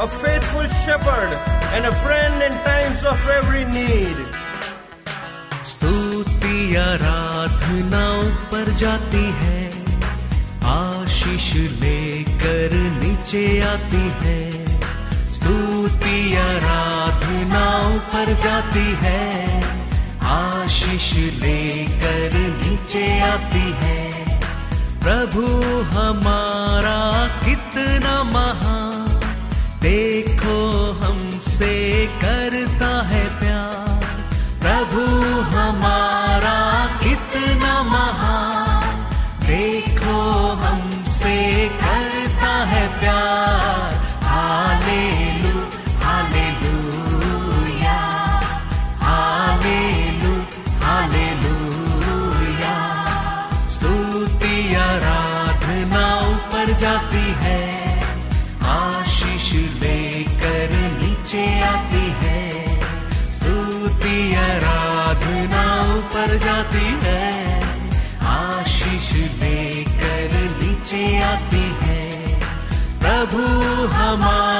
A faithful shepherd, and a friend in times of every need. स्तुति आराधना ऊपर जाती है आशीष लेकर नीचे आती है स्तुति आराधना ऊपर जाती है आशीष लेकर नीचे आती है प्रभु हमारा कितना महान देखो हमसे प्रभु हमारा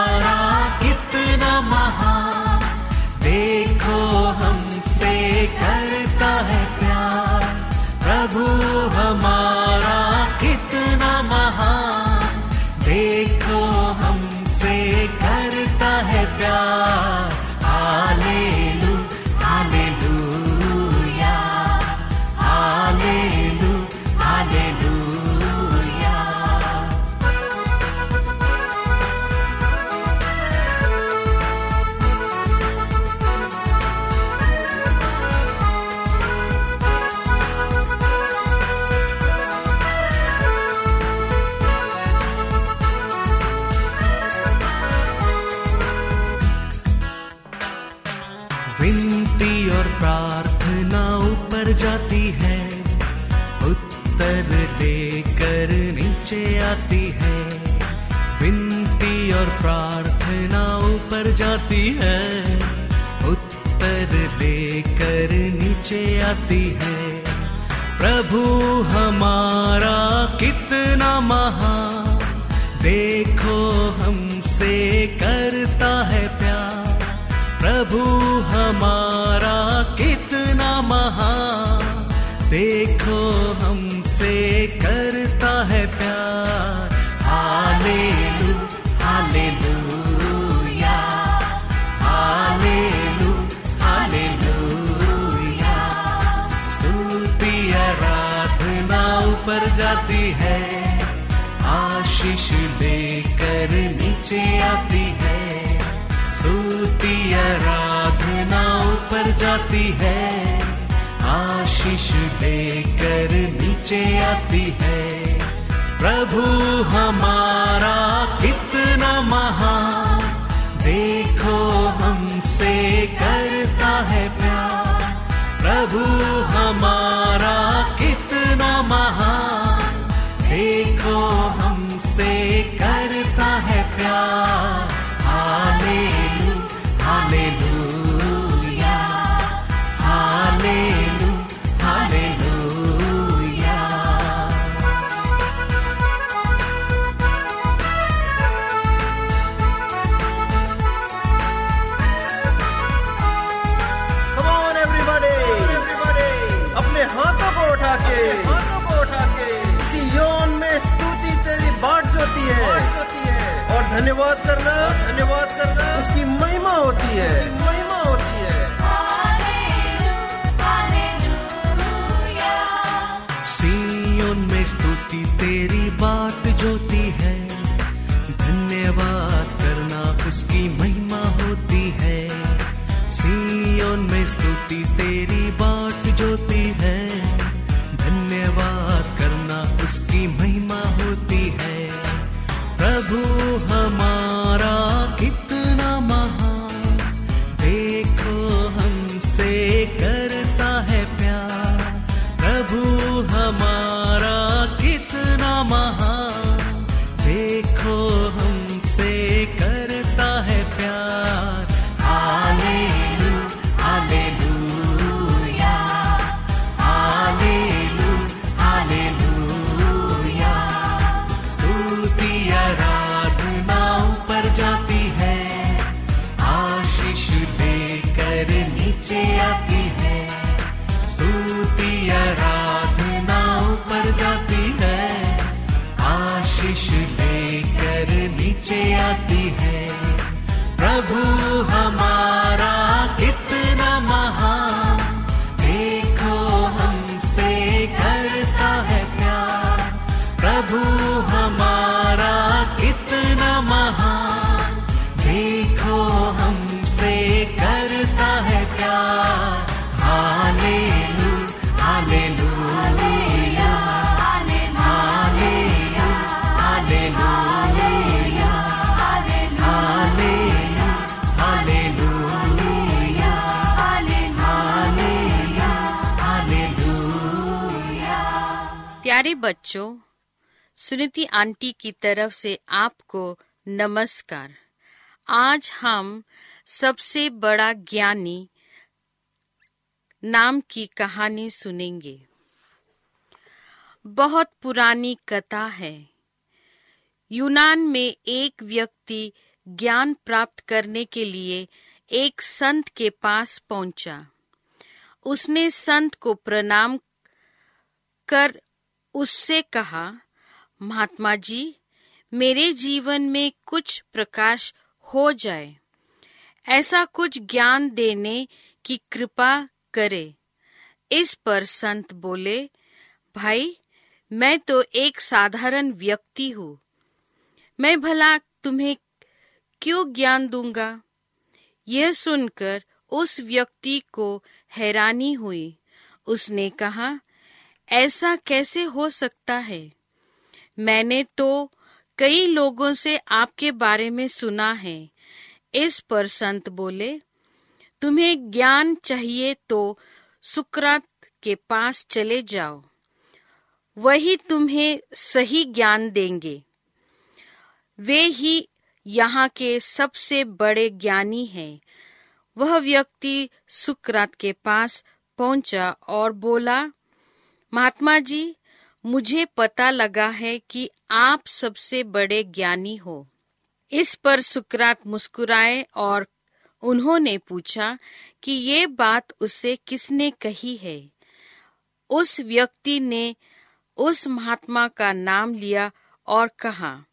देखो हमसे करता है प्यार। हालेलू, हालेलूया। हालेलू, हालेलूया। जाती है। आशीष लेकर नीचे आती है। स्तुति आराधना ऊपर जाती है। आशीष देकर नीचे आती है। प्रभु हमारा कितना महान धन्यवाद करना। उसकी महिमा होती है। बच्चों, सुनीति आंटी की तरफ़ से आपको नमस्कार। आज हम सबसे बड़ा ज्ञानी नाम की कहानी सुनेंगे। बहुत पुरानी कथा है। यूनान में एक व्यक्ति ज्ञान प्राप्त करने के लिए एक संत के पास पहुँचा। उसने संत को प्रणाम कर उससे कहा, महात्मा जी, मेरे जीवन में कुछ प्रकाश हो जाए। ऐसा कुछ ज्ञान देने की कृपा करे। इस पर संत बोले, भाई, मैं तो एक साधारण व्यक्ति हूँ। मैं भला तुम्हें क्यों ज्ञान दूँगा? यह सुनकर उस व्यक्ति को हैरानी हुई। उसने कहा ऐसा कैसे हो सकता है? मैंने तो कई लोगों से आपके बारे में सुना है। इस पर संत बोले, तुम्हें ज्ञान चाहिए तो सुकरात के पास चले जाओ। वही तुम्हें सही ज्ञान देंगे। वे ही यहाँ के सबसे बड़े ज्ञानी हैं। वह व्यक्ति सुकरात के पास पहुँचा और बोला महात्मा जी, मुझे पता लगा है कि आप सबसे बड़े ज्ञानी हो। इस पर सुकरात मुस्कुराए और उन्होंने पूछा कि ये बात उसे किसने कही है? उस व्यक्ति ने उस महात्मा का नाम लिया और कहा,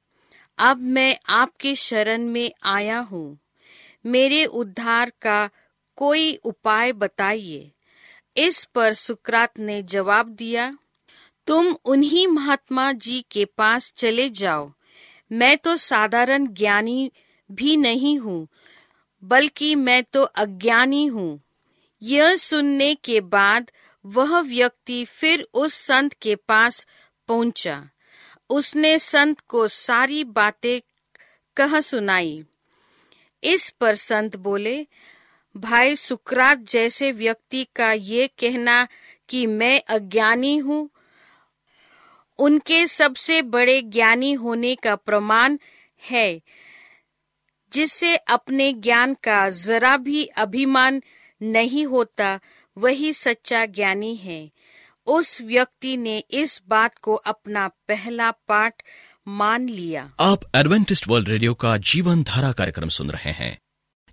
अब मैं आपके शरण में आया हूँ। मेरे उद्धार का कोई उपाय बताइए। इस पर सुकरात ने जवाब दिया, तुम उन्हीं महात्मा जी के पास चले जाओ। मैं तो साधारण ज्ञानी भी नहीं हूँ, बल्कि मैं तो अज्ञानी हूँ। यह सुनने के बाद वह व्यक्ति फिर उस संत के पास पहुँचा। उसने संत को सारी बातें कह सुनाई। इस पर संत बोले भाई सुकरात जैसे व्यक्ति का ये कहना कि मैं अज्ञानी हूँ। उनके सबसे बड़े ज्ञानी होने का प्रमाण है, जिससे अपने ज्ञान का जरा भी अभिमान नहीं होता, वही सच्चा ज्ञानी है। उस व्यक्ति ने इस बात को अपना पहला पाठ मान लिया। आप एडवेंटिस्ट वर्ल्ड रेडियो का जीवन धारा कार्यक्रम सुन रहे हैं।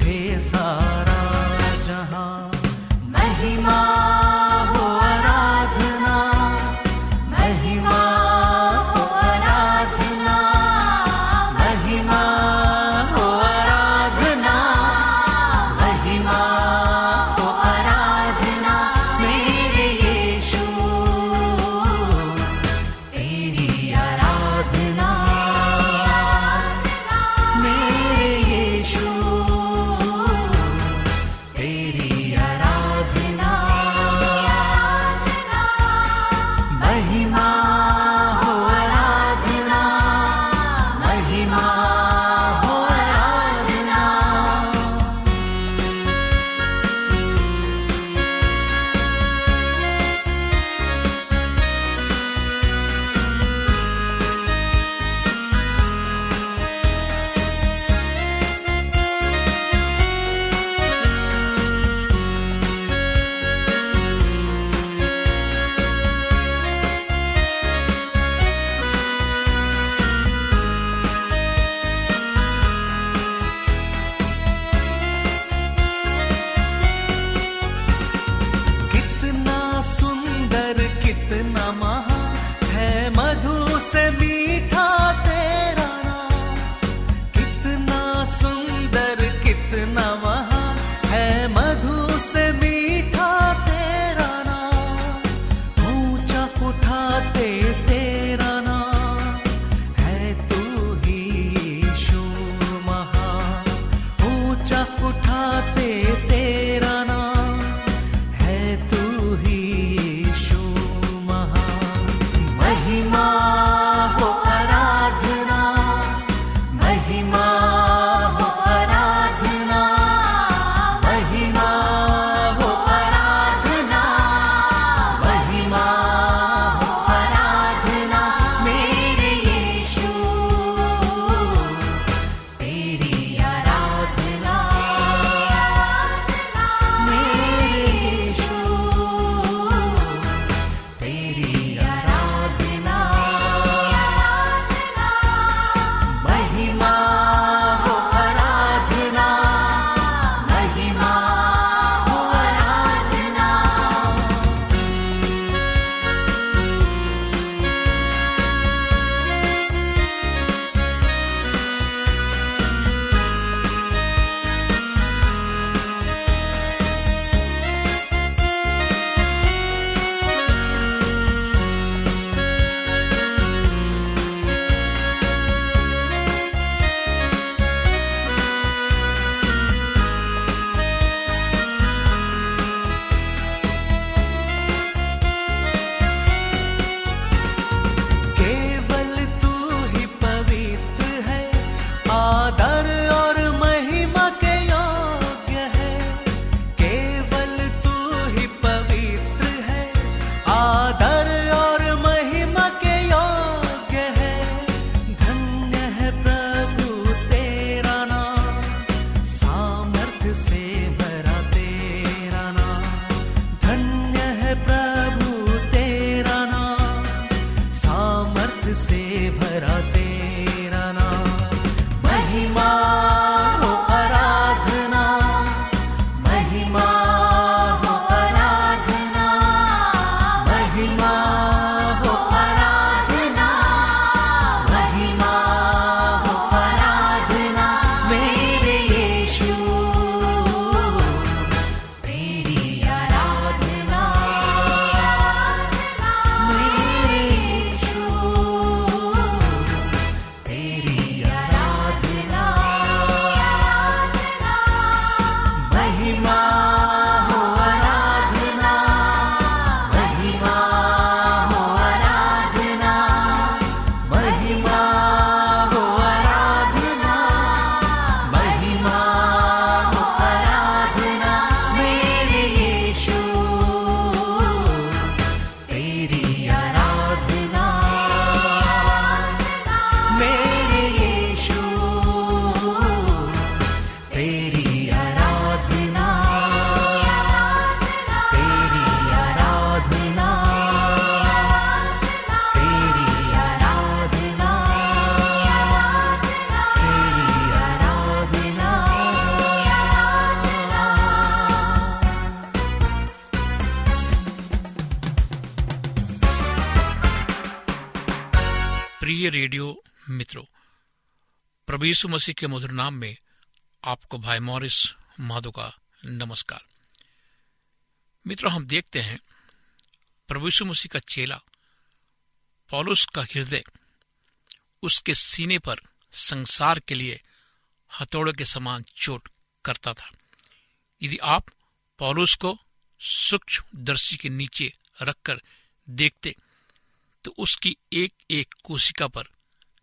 Thế gian प्रभु यीशु मसीह के मधुर नाम में आपको भाई मॉरिस माधो का नमस्कार। मित्रों, हम देखते हैं प्रभु यीशु मसीह का चेला पौलुस का हृदय उसके सीने पर संसार के लिए हथौड़े के समान चोट करता था। यदि आप पौलुस को सूक्ष्म दर्शी के नीचे रखकर देखते तो उसकी एक एक कोशिका पर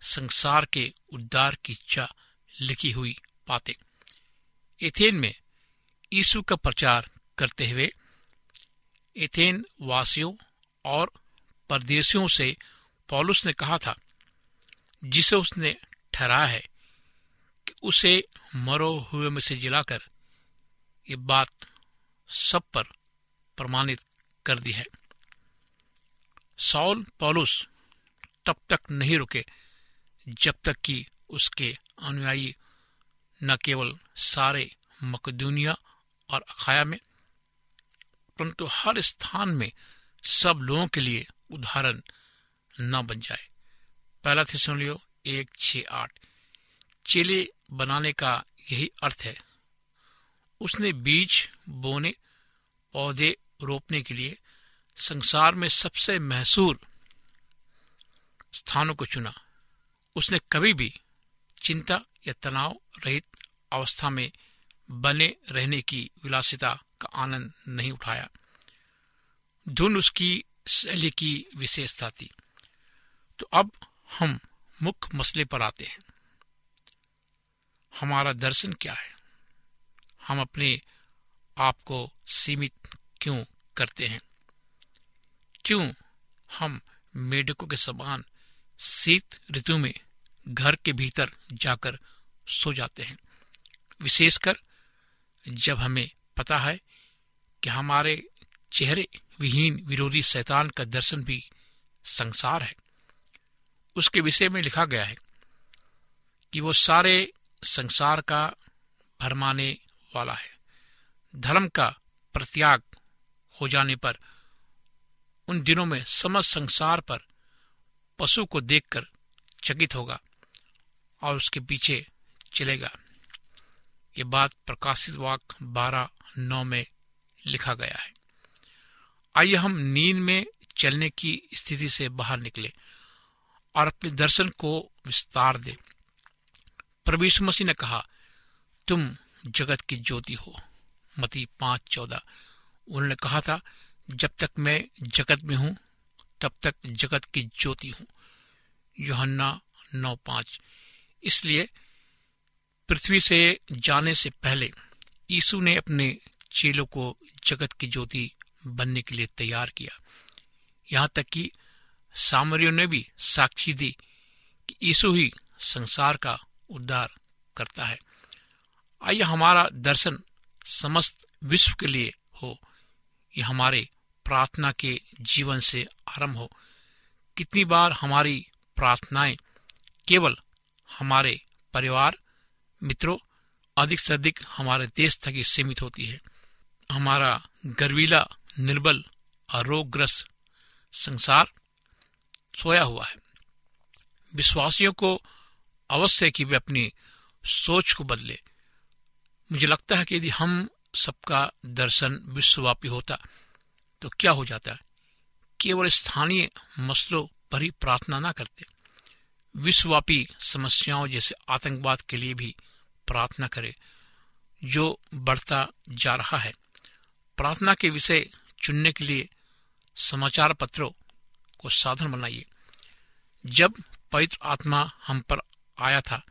संसार के उद्धार की इच्छा लिखी हुई पाते एथेन में यीशु का प्रचार करते हुए एथेन वासियों और परदेशियों से पॉलुस ने कहा था, जिसे उसने ठहराया है, कि उसे मरो हुए में से जिलाकर ये बात सब पर प्रमाणित कर दी है। सौल पॉलुस तब तक नहीं रुके। जब तक कि उसके अनुयायी न केवल सारे मकदूनिया और अखाया में, परंतु हर स्थान में सब लोगों के लिए उदाहरण न बन जाए। पहला थे सुन लियो, एक छ आठ। चेले बनाने का यही अर्थ है। उसने बीज, बोने, पौधे रोपने के लिए संसार में सबसे महसूर स्थानों को चुना। उसने कभी भी चिंता या तनाव रहित अवस्था में बने रहने की विलासिता का आनंद नहीं उठाया। धुन उसकी शैली की विशेषता थी। तो अब हम मुख्य मसले पर आते हैं। हमारा दर्शन क्या है? हम अपने आप को सीमित क्यों करते हैं? क्यों हम मेढकों के समान शीत ऋतु में घर के भीतर जाकर सो जाते हैं। विशेषकर जब हमें पता है कि हमारे चेहरे विहीन विरोधी शैतान का दर्शन भी संसार है। उसके विषय में लिखा गया है कि वो सारे संसार का भरमाने वाला है। धर्म का प्रत्याग हो जाने पर उन दिनों में समस्त संसार पर पशु को देखकर चकित होगा और उसके पीछे चलेगा। ये बात प्रकाशित वाक बारह नौ में लिखा गया है। आइए हम नींद में चलने की स्थिति से बाहर निकले और अपने दर्शन को विस्तार दे। यीशु मसीह ने कहा, तुम जगत की ज्योति हो। मती पाँच चौदह। उन्होंने कहा था, जब तक मैं जगत में हूँ तब तक जगत की ज्योति हूँ। योहन्ना नौ पाँच। इसलिए पृथ्वी से जाने से पहले यीशु ने अपने चेलों को जगत की ज्योति बनने के लिए तैयार किया। यहाँ तक कि सामरियों ने भी साक्षी दी कि यीशु ही संसार का उद्धार करता है। आइए हमारा दर्शन समस्त विश्व के लिए हो। यह हमारे प्रार्थना के जीवन से आरंभ हो। कितनी बार हमारी प्रार्थनाएँ केवल हमारे परिवार, मित्रों अधिक से अधिक हमारे देश तक ही सीमित होती है। हमारा गर्वीला, निर्बल और रोगग्रस्त संसार सोया हुआ है। विश्वासियों को अवश्य कि वे अपनी सोच को बदले। मुझे लगता है कि यदि हम सबका दर्शन विश्वव्यापी होता तो क्या हो जाता है? केवल स्थानीय मसलों पर ही प्रार्थना ना करते। विश्वव्यापी समस्याओं जैसे आतंकवाद के लिए भी प्रार्थना करें, जो बढ़ता जा रहा है। प्रार्थना के विषय चुनने के लिए समाचार पत्रों को साधन बनाइए। जब पवित्र आत्मा हम पर आया था,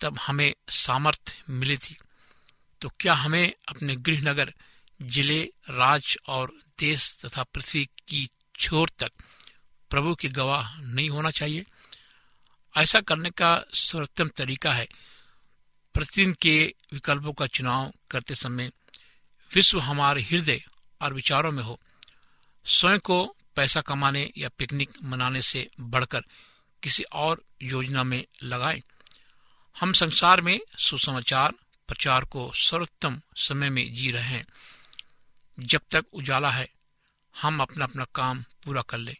तब हमें सामर्थ्य मिली थी। तो क्या हमें अपने गृहनगर ज़िले राज्य और देश तथा पृथ्वी की छोर तक प्रभु की गवाह नहीं होना चाहिए। ऐसा करने का सर्वोत्तम तरीका है। प्रतिदिन के विकल्पों का चुनाव करते समय विश्व हमारे हृदय और विचारों में हो। स्वयं को पैसा कमाने या पिकनिक मनाने से बढ़कर किसी और योजना में लगाएँ। हम संसार में सुसमाचार प्रचार को सर्वोत्तम समय में जी रहे हैं। जब तक उजाला है, हम अपना अपना काम पूरा कर ले।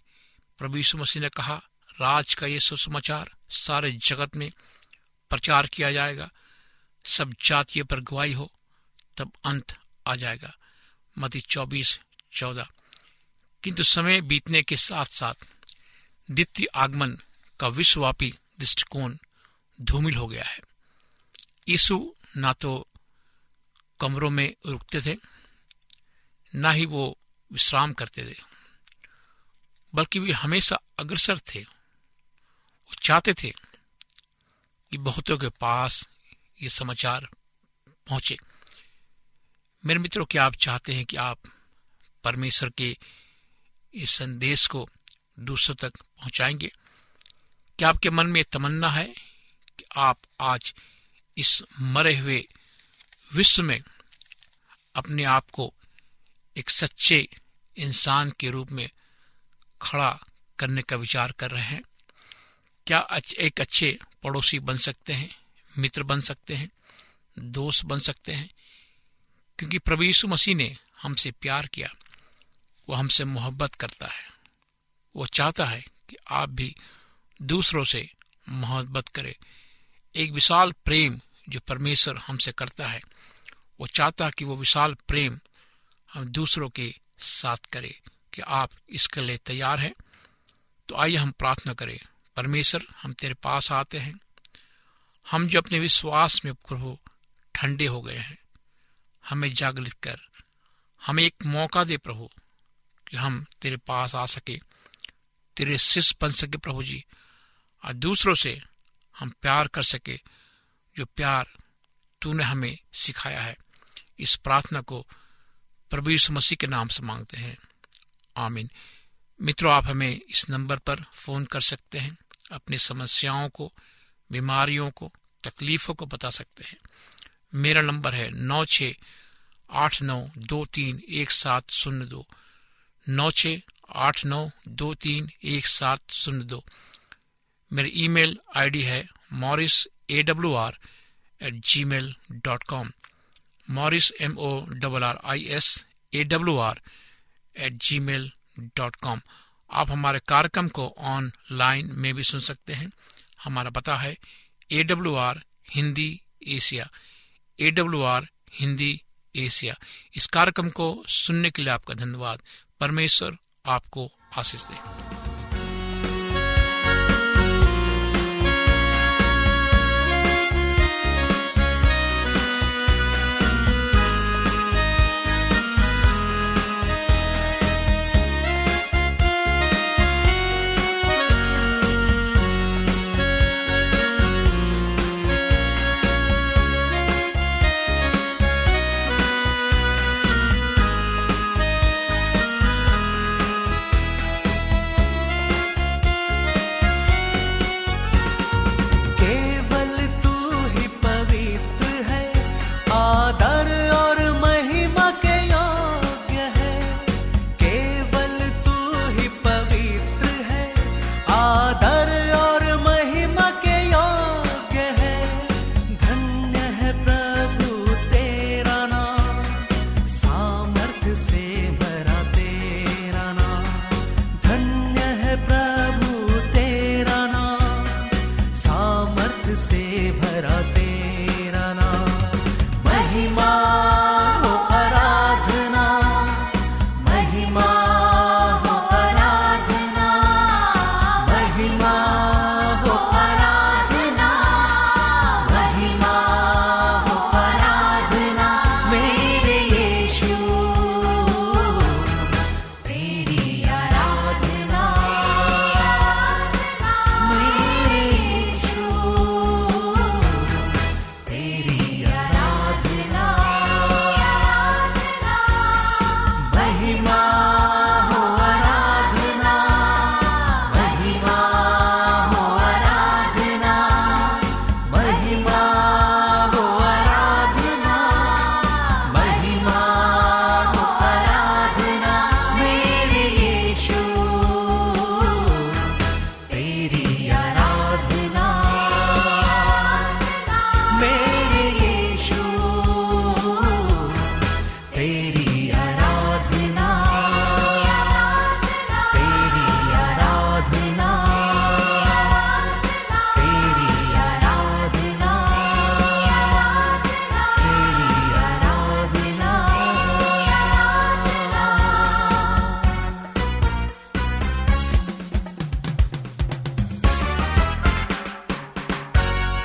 प्रभु यीशु मसीह ने कहा, राज का ये सुसमाचार सारे जगत में प्रचार किया जाएगा। सब जातियों पर गवाही हो, तब अंत आ जाएगा। मती चौबीस, चौदह। किंतु समय बीतने के साथ साथ द्वितीय आगमन का विश्वव्यापी दृष्टिकोण धूमिल हो गया है। यीशु ना तो कमरों में रुकते थे ना ही वो विश्राम करते थे, बल्कि वे हमेशा अग्रसर थे वो चाहते थे कि बहुतों के पास ये समाचार पहुँचे। मेरे मित्रों, क्या आप चाहते हैं कि आप परमेश्वर के इस संदेश को दूसरों तक पहुंचाएँगे? क्या आपके मन में तमन्ना है कि आप आज इस मरे हुए विश्व में अपने आप को एक सच्चे इंसान के रूप में खड़ा करने का विचार कर रहे हैं। क्या एक अच्छे पड़ोसी बन सकते हैं, मित्र बन सकते हैं, दोस्त बन सकते हैं? क्योंकि प्रभु यीशु मसीह ने हमसे प्यार किया, वो हमसे मोहब्बत करता है। वो चाहता है कि आप भी दूसरों से मोहब्बत करें। एक विशाल प्रेम जो परमेश्वर हमसे करता है, वो चाहता कि वो विशाल प्रेम हम दूसरों के साथ करें कि आप इसके लिए तैयार हैं। तो आइए हम प्रार्थना करें, परमेश्वर, हम तेरे पास आते हैं। हम जो अपने विश्वास में प्रभु ठंडे हो गए हैं, हमें जागृत कर, हमें एक मौका दे प्रभु कि हम तेरे पास आ सके। तेरे शिष्य बन सके प्रभु जी, और दूसरों से हम प्यार कर सके, जो प्यार तूने हमें सिखाया है। इस प्रार्थना को प्रभु यीशु मसीह के नाम से मांगते हैं। आमीन। मित्रों, आप हमें इस नंबर पर फ़ोन कर सकते हैं। अपनी समस्याओं को, बीमारियों को, तकलीफों को बता सकते हैं। मेरा नंबर है नौ छ आठ नौ दो तीन एक सात शून्य दो। नौ छ आठ नौ दो तीन एक सात शून्य दो। मेरी ईमेल आईडी है Morris A W R at Gmail dot com Morris M O double R I S A W R at Gmail dot com आप हमारे कार्यक्रम को ऑनलाइन में भी सुन सकते हैं। हमारा पता है A W R Hindi Asia. A W R Hindi Asia. इस कार्यक्रम को सुनने के लिए आपका धन्यवाद। परमेश्वर आपको आशीष दे। आदा